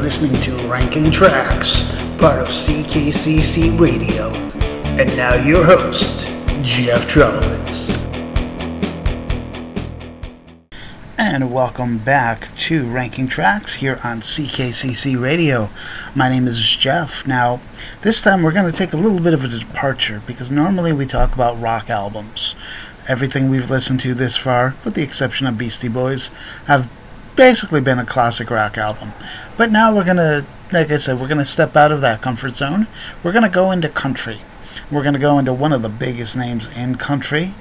listening to Ranking Tracks, part of CKCC Radio. And now your host, Jeff Trelowitz. And welcome back to Ranking Tracks here on CKCC Radio. My name is Jeff. Now, this time we're going to take a little bit of a departure because normally we talk about rock albums. Everything we've listened to this far, with the exception of Beastie Boys, have basically been a classic rock album. But now we're going to, like I said, we're going to step out of that comfort zone. We're going to go into country. We're going to go into one of the biggest names in country,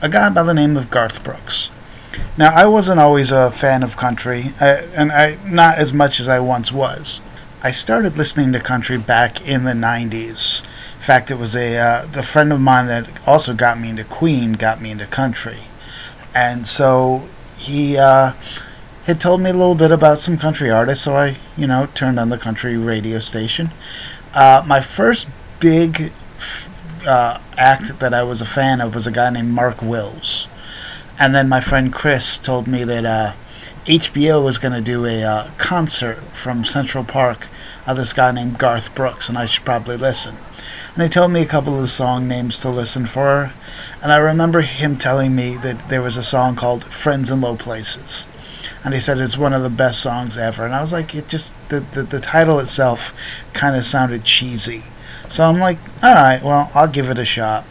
a guy by the name of Garth Brooks. Now, I wasn't always a fan of country, and I not as much as I once was. I started listening to country back in the 90s. In fact, it was a uh, the friend of mine that also got me into Queen got me into country, and so he uh, had told me a little bit about some country artists. So I, you know, turned on the country radio station. Uh, my first big uh, act that I was a fan of was a guy named Mark Wills. And then my friend Chris told me that uh, HBO was going to do a uh, concert from Central Park of this guy named Garth Brooks, and I should probably listen. And he told me a couple of song names to listen for, and I remember him telling me that there was a song called Friends in Low Places. And he said it's one of the best songs ever. And I was like, it just, the, the, the title itself kind of sounded cheesy. So I'm like, all right, well, I'll give it a shot.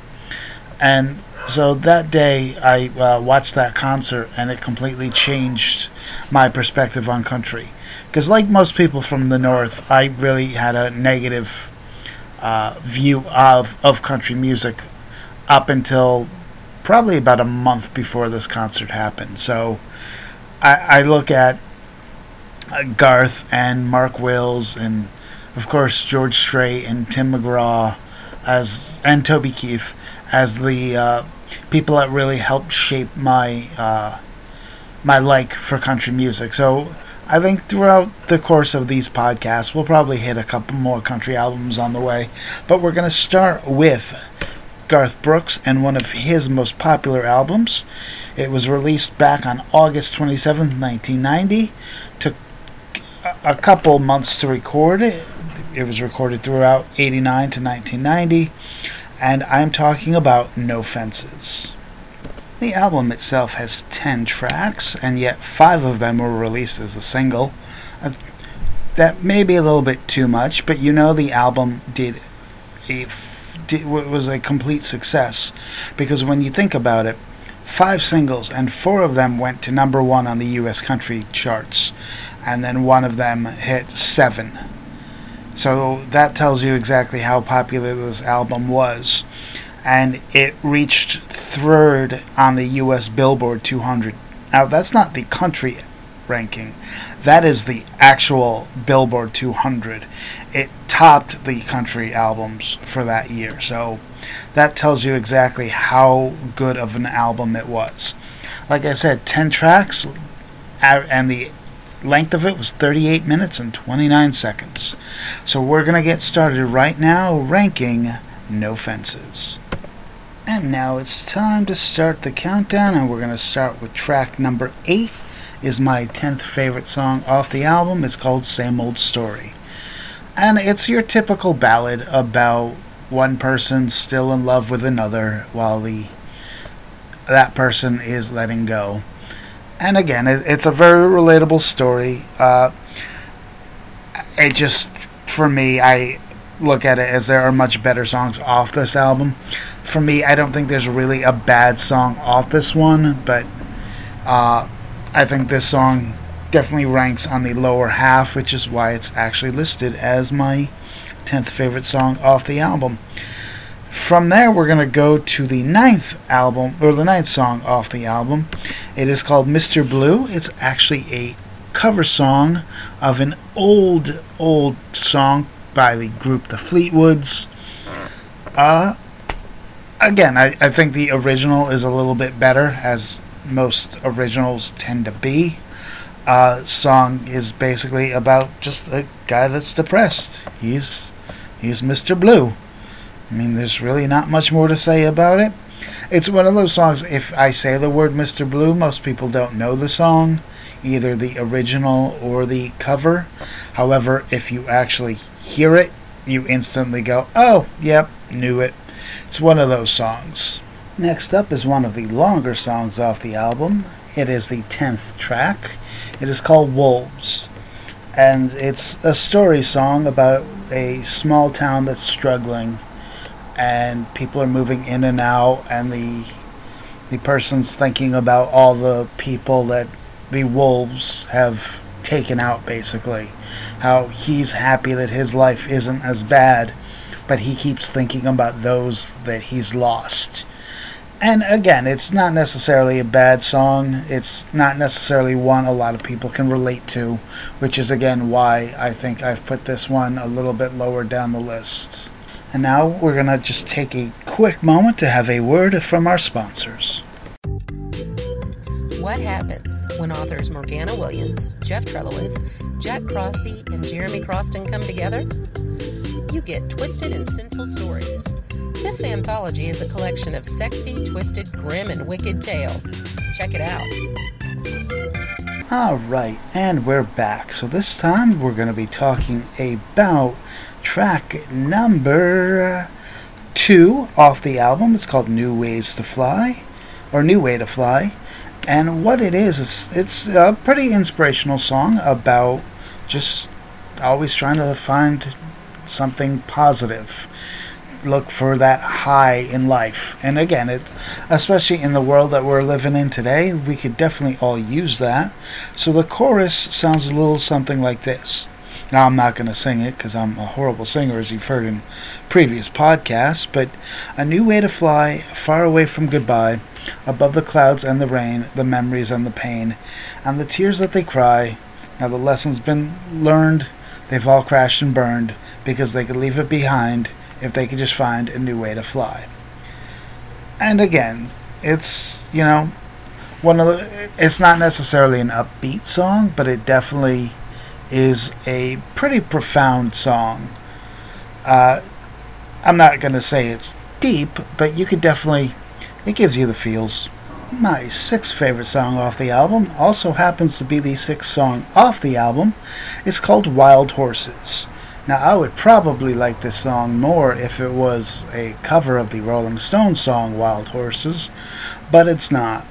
And so that day, I uh, watched that concert, and it completely changed my perspective on country. Because, like most people from the North, I really had a negative uh, view of, of country music up until probably about a month before this concert happened. So I, I look at uh, Garth and Mark Wills, and of course George Strait and Tim McGraw, as and Toby Keith as the uh, people that really helped shape my uh, my like for country music. So I think throughout the course of these podcasts, we'll probably hit a couple more country albums on the way. But we're to start with Garth Brooks and one of his most popular albums. It was released back on August 27, 1990. Took a couple months to record it. It was recorded throughout 89 to 1990 and I'm talking about No Fences. The album itself has 10 tracks, and yet 5 of them were released as a single. Uh, that may be a little bit too much, but you know the album did a did, was a complete success because when you think about it, five singles and four of them went to number one on the U.S. country charts, and then one of them hit seven so that tells you exactly how popular this album was. And it reached third on the US Billboard 200. Now, that's not the country ranking, that is the actual Billboard 200. It topped the country albums for that year. So that tells you exactly how good of an album it was. Like I said, 10 tracks, and the length of it was 38 minutes and 29 seconds. So we're going to get started right now ranking No Fences. And now it's time to start the countdown and we're going to start with track number 8 is my 10th favorite song off the album. It's called Same Old Story. And it's your typical ballad about one person still in love with another while the that person is letting go and again, it, it's a very relatable story. Uh, it just, for me, I look at it as there are much better songs off this album. For me, I don't think there's really a bad song off this one, but uh, I think this song definitely ranks on the lower half, which is why it's actually listed as my 10th favorite song off the album. From there, we're going to go to the ninth album, or the ninth song off the album. It is called Mr. Blue. It's actually a cover song of an old, old song by the group The Fleetwoods. Uh, again, I, I think the original is a little bit better, as most originals tend to be. Uh, song is basically about just a guy that's depressed. He's he's Mr. Blue. I mean, there's really not much more to say about it. It's one of those songs, if I say the word Mr. Blue, most people don't know the song, either the original or the cover. However, if you actually hear it, you instantly go, oh, yep, knew it. It's one of those songs. Next up is one of the longer songs off the album. It is the 10th track. It is called Wolves. And it's a story song about a small town that's struggling and people are moving in and out and the the person's thinking about all the people that the wolves have taken out basically how he's happy that his life isn't as bad but he keeps thinking about those that he's lost and again, it's not necessarily a bad song. It's not necessarily one a lot of people can relate to, which is again why I think I've put this one a little bit lower down the list. And now we're going to just take a quick moment to have a word from our sponsors. What happens when authors Morgana Williams, Jeff Trelowitz, Jack Crosby, and Jeremy Croston come together? You get twisted and sinful stories this anthology is a collection of sexy, twisted, grim, and wicked tales. Check it out. Alright, and we're back. So this time we're going to be talking about track number uh, two off the album. It's called New Ways to Fly, or New Way to Fly. And what it is, it's, it's a pretty inspirational song about just always trying to find something positive look for that high in life. And again, it, especially in the world that we're living in today, we could definitely all use that. So the chorus sounds a little something like this. Now, I'm not going to sing it because I'm a horrible singer, as you've heard in previous podcasts, but a new way to fly, far away from goodbye, above the clouds and the rain, the memories and the pain, and the tears that they cry. Now, the lesson's been learned, they've all crashed and burned because they could leave it behind if they could just find a new way to fly. And again, it's, you know, one of the it's not necessarily an upbeat song, but it definitely is a pretty profound song. Uh, I'm not going to say it's deep, but you could definitely it gives you the feels. My sixth favorite song off the album also happens to be the sixth song off the album. It's called Wild Horses. Now, I would probably like this song more if it was a cover of the Rolling Stones song Wild Horses, but it's not.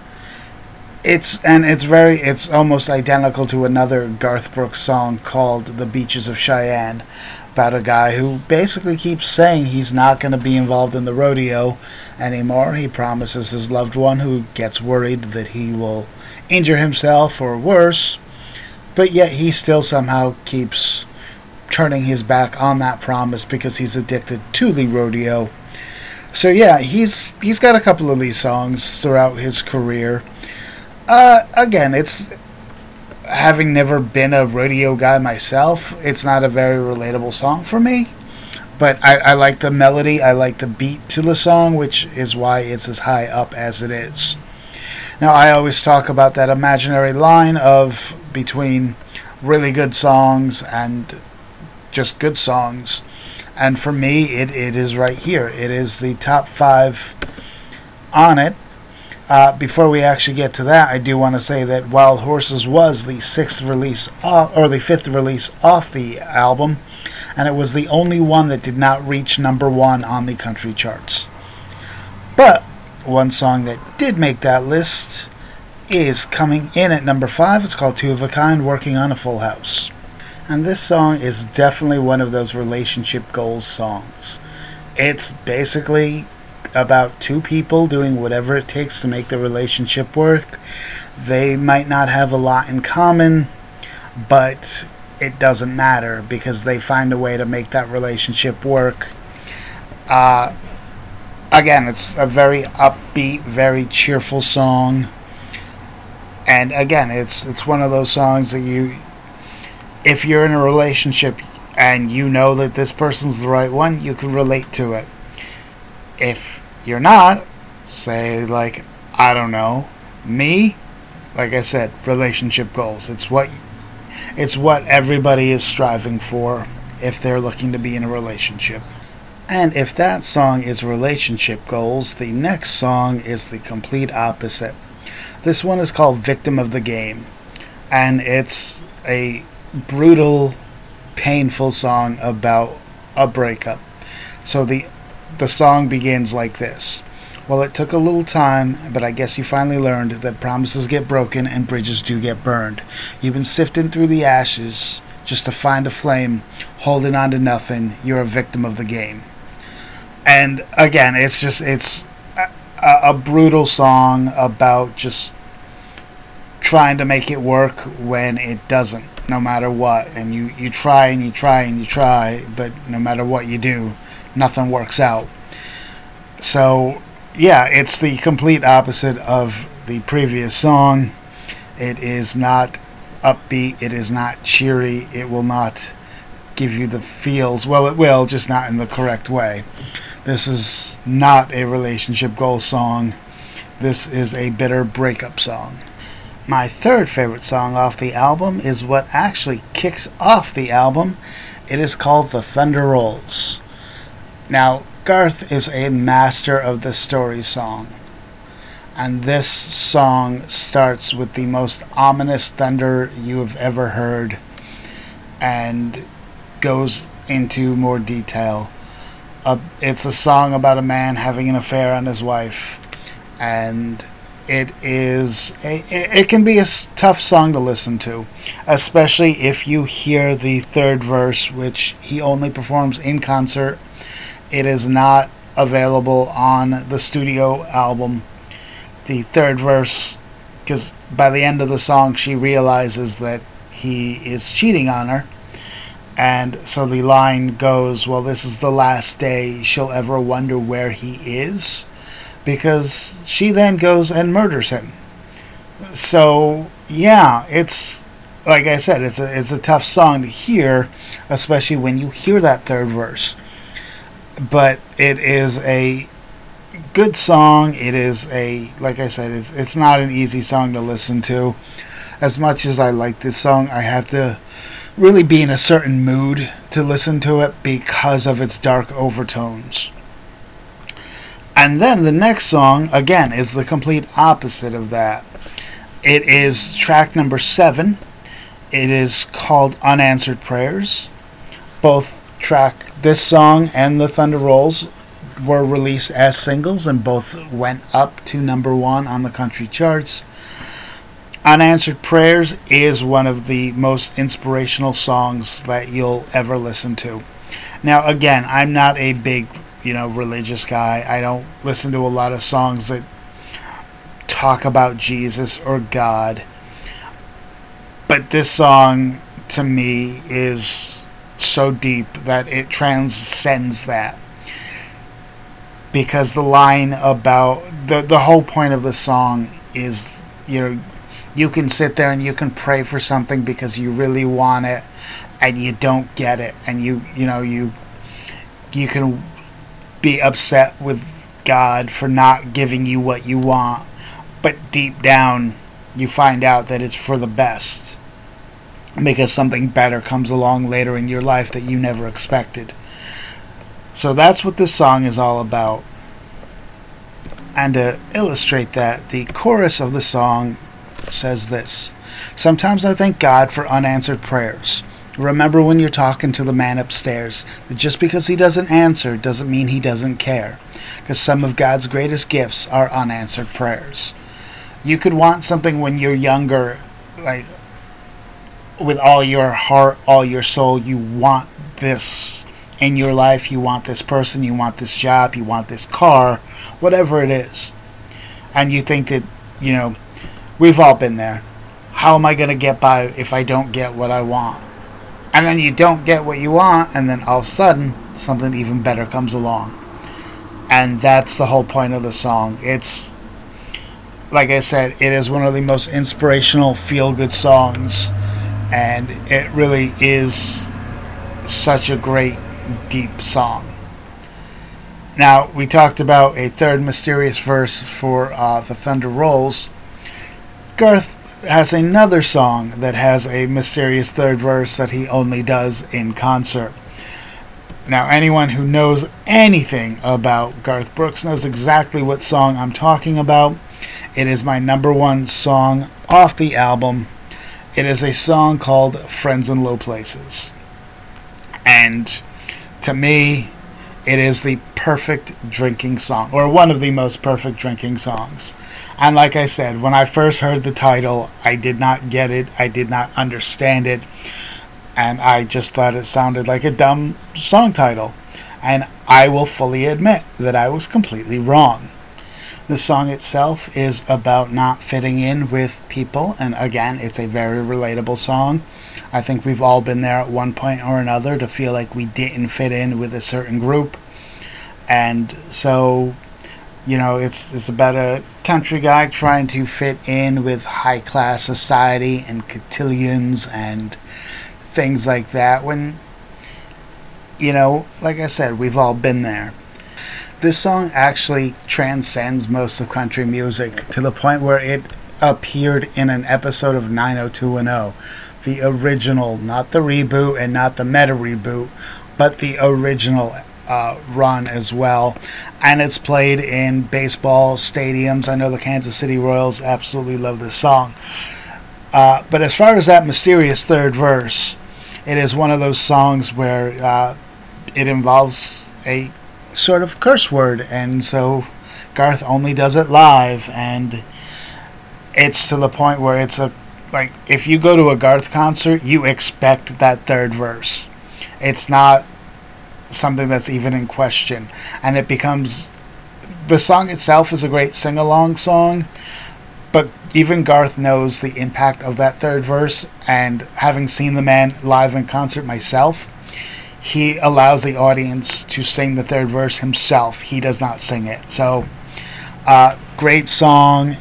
It's and it's very it's almost identical to another Garth Brooks song called The Beaches of Cheyenne about a guy who basically keeps saying he's not going to be involved in the rodeo anymore. He promises his loved one who gets worried that he will injure himself or worse, but yet he still somehow keeps turning his back on that promise because he's addicted to the rodeo. So yeah, he's he's got a couple of these songs throughout his career. Uh, again, it's having never been a rodeo guy myself. It's not a very relatable song for me, but I, I like the melody. I like the beat to the song, which is why it's as high up as it is. Now, I always talk about that imaginary line of between really good songs and just good songs. And for me, it, it is right here. It is the top five on it. Uh, before we actually get to that, I do want to say that Wild Horses was the sixth release off, or the fifth release off the album, and it was the only one that did not reach number one on the country charts. But one song that did make that list is coming in at number five. It's called Two of a Kind, Working on a Full House. And this song is definitely one of those relationship goals songs. It's basically about two people doing whatever it takes to make the relationship work. They might not have a lot in common, but it doesn't matter because they find a way to make that relationship work. Uh, again, it's a very upbeat, very cheerful song. And again, it's it's one of those songs that you if you're in a relationship and you know that this person's the right one, you can relate to it. If you're not, say like I don't know, me, like I said, relationship goals. It's what it's what everybody is striving for if they're looking to be in a relationship. And if that song is relationship goals, the next song is the complete opposite. This one is called Victim of the Game and it's a brutal, painful song about a breakup. So the the song begins like this. Well, it took a little time, but I guess you finally learned that promises get broken and bridges do get burned. You've been sifting through the ashes just to find a flame, holding on to nothing. You're a victim of the game. And again, it's just it's a, a brutal song about just trying to make it work when it doesn't, no matter what. And you, you try and you try and you try, but no matter what you do, nothing works out. So, yeah, it's the complete opposite of the previous song. It is not upbeat, it is not cheery, it will not give you the feels. Well, it will, just not in the correct way. This is not a relationship goal song. This is a bitter breakup song. My third favorite song off the album is what actually kicks off the album. It is called The Thunder Rolls. Now, Garth is a master of the story song. And this song starts with the most ominous thunder you have ever heard and goes into more detail a, it's a song about a man having an affair on his wife, and it is it, it can be a tough song to listen to, especially if you hear the third verse, which he only performs in concert. It is not available on the studio album. The third verse, because by the end of the song, she realizes that he is cheating on her and so the line goes, Well, this is the last day she'll ever wonder where he is. Because she then goes and murders him. So, yeah, it's like I said, it's a, it's a tough song to hear, especially when you hear that third verse. But it is a good song. It is a, like I said, it's, it's not an easy song to listen to. As much as I like this song, I have to really be in a certain mood to listen to it because of its dark overtones. And then the next song, again, is the complete opposite of that. It is track number seven. It is called Unanswered Prayers. Both track, this song and The Thunder Rolls, were released as singles and both went up to number one on the country charts. Unanswered Prayers is one of the most inspirational songs that you'll ever listen to. Now, again, I'm not a big, you know, religious guy. I don't listen to a lot of songs that talk about Jesus or God. But this song, to me, is so deep that it transcends that. Because the line about the the whole point of the song is, you know, you can sit there and you can pray for something because you really want it and you don't get it and you you know you you can be upset with God for not giving you what you want but deep down you find out that it's for the best because something better comes along later in your life that you never expected. So that's what this song is all about. And to illustrate that the chorus of the song says this. Sometimes I thank God for unanswered prayers. Remember when you're talking to the man upstairs that just because he doesn't answer doesn't mean he doesn't care. Because some of God's greatest gifts are unanswered prayers. You could want something when you're younger, like with all your heart, all your soul, you want this in your life, you want this person, you want this job, you want this car, whatever it is. And you think that, you know, We've all been there. How am I going to get by if I don't get what I want? And then you don't get what you want, and then all of a sudden, something even better comes along. And that's the whole point of the song. It's, like I said, it is one of the most inspirational, feel good songs. And it really is such a great, deep song. Now, we talked about a third mysterious verse for uh, The Thunder Rolls. Garth has another song that has a mysterious third verse that he only does in concert. Now, anyone who knows anything about Garth Brooks knows exactly what song I'm talking about. It is my number one song off the album, It is a song called Friends in Low Places. And to me, it is the perfect drinking song, or one of the most perfect drinking songs. And like I said, when I first heard the title, I did not get it, I did not understand it, and I just thought it sounded like a dumb song title. And I will fully admit that I was completely wrong. The song itself is about not fitting in with people, and again, it's a very relatable song. I think we've all been there at one point or another to feel like we didn't fit in with a certain group. And so, you know, it's it's about a country guy trying to fit in with high class society and cotillions and things like that when you know, like I said, we've all been there this song actually transcends most of country music to the point where it appeared in an episode of 90210. The original, not the reboot and not the meta reboot, but the original uh, run as well. And it's played in baseball stadiums. I know the Kansas City Royals absolutely love this song. Uh, but as far as that mysterious third verse, it is one of those songs where uh, it involves a sort of curse word, and so Garth only does it live, and it's to the point where it's a like if you go to a Garth concert, you expect that third verse. It's not something that's even in question, and it becomes the song itself is a great sing along song, but even Garth knows the impact of that third verse, and having seen the man live in concert myself, he allows the audience to sing the third verse himself. He does not sing it. So, uh, great song.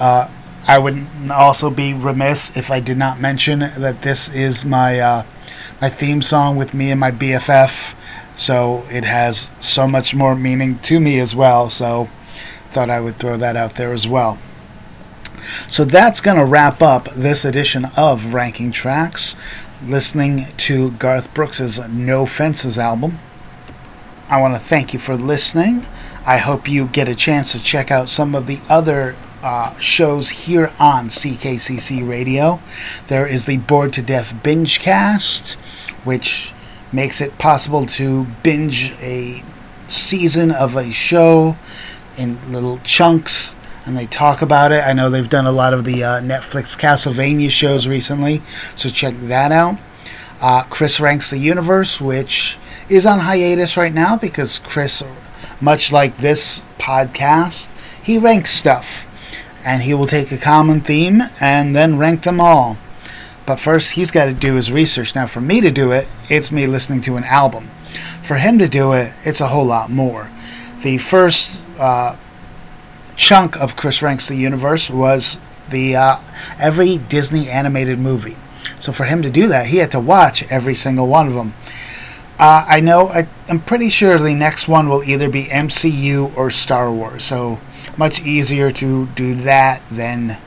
Uh, I would also be remiss if I did not mention that this is my uh, my theme song with me and my BFF. So it has so much more meaning to me as well. So thought I would throw that out there as well. So that's going to wrap up this edition of Ranking Tracks listening to Garth Brooks's No Fences album. I want to thank you for listening. I hope you get a chance to check out some of the other uh, shows here on CKCC Radio. There is the Bored to Death Binge Cast, which makes it possible to binge a season of a show in little chunks and they talk about it. I know they've done a lot of the uh, Netflix Castlevania shows recently, so check that out. Uh, Chris ranks the universe, which is on hiatus right now because Chris, much like this podcast, he ranks stuff, and he will take a common theme and then rank them all. But first, he's got to do his research. Now, for me to do it, it's me listening to an album. For him to do it, it's a whole lot more. The first uh, chunk of Chris Ranks the Universe was the uh, every Disney animated movie. So for him to do that, he had to watch every single one of them. Uh, I know, I, I'm pretty sure the next one will either be MCU or Star Wars. So much easier to do that than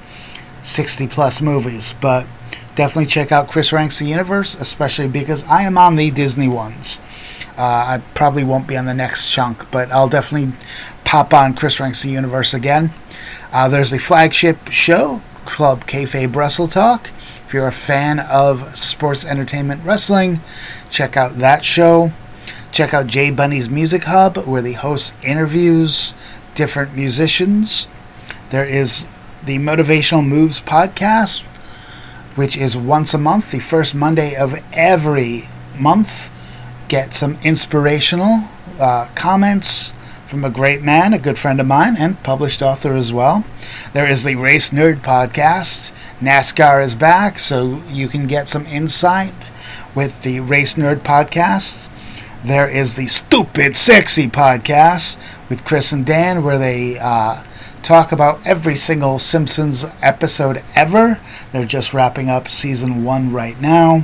60 plus movies. But definitely check out Chris Ranks the Universe, especially because I am on the Disney ones. Uh, I probably won't be on the next chunk, but I'll definitely pop on Chris Ranks the Universe again. Uh, there's the flagship show, Club Kayfabe Brussels Talk. If you're a fan of sports entertainment wrestling, check out that show. Check out Jay Bunny's Music Hub, where the host interviews different musicians. There is the Motivational Moves podcast, which is once a month, the first Monday of every month. Get some inspirational uh, comments from a great man, a good friend of mine, and published author as well. There is the Race Nerd podcast. NASCAR is back, so you can get some insight with the Race Nerd podcast. There is the Stupid Sexy podcast with Chris and Dan, where they uh, talk about every single Simpsons episode ever. They're just wrapping up season one right now.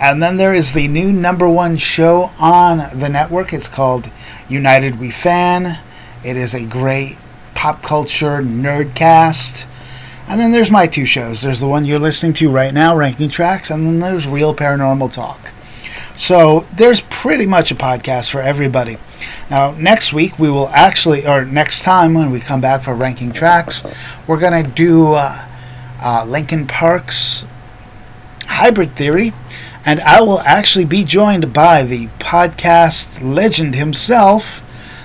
And then there is the new number one show on the network. It's called United We Fan. It is a great pop culture nerdcast. And then there's my two shows. There's the one you're listening to right now, Ranking Tracks, and then there's Real Paranormal Talk. So there's pretty much a podcast for everybody. Now, next week we will actually, or next time when we come back for Ranking Tracks, we're going to do uh, uh, Linkin Park's Hybrid Theory, and I will actually be joined by the podcast legend himself,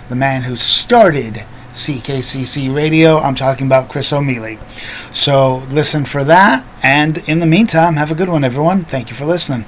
the man who started CKCC Radio. I'm talking about Chris O'Mealy. So listen for that, and in the meantime, have a good one, everyone. Thank you for listening.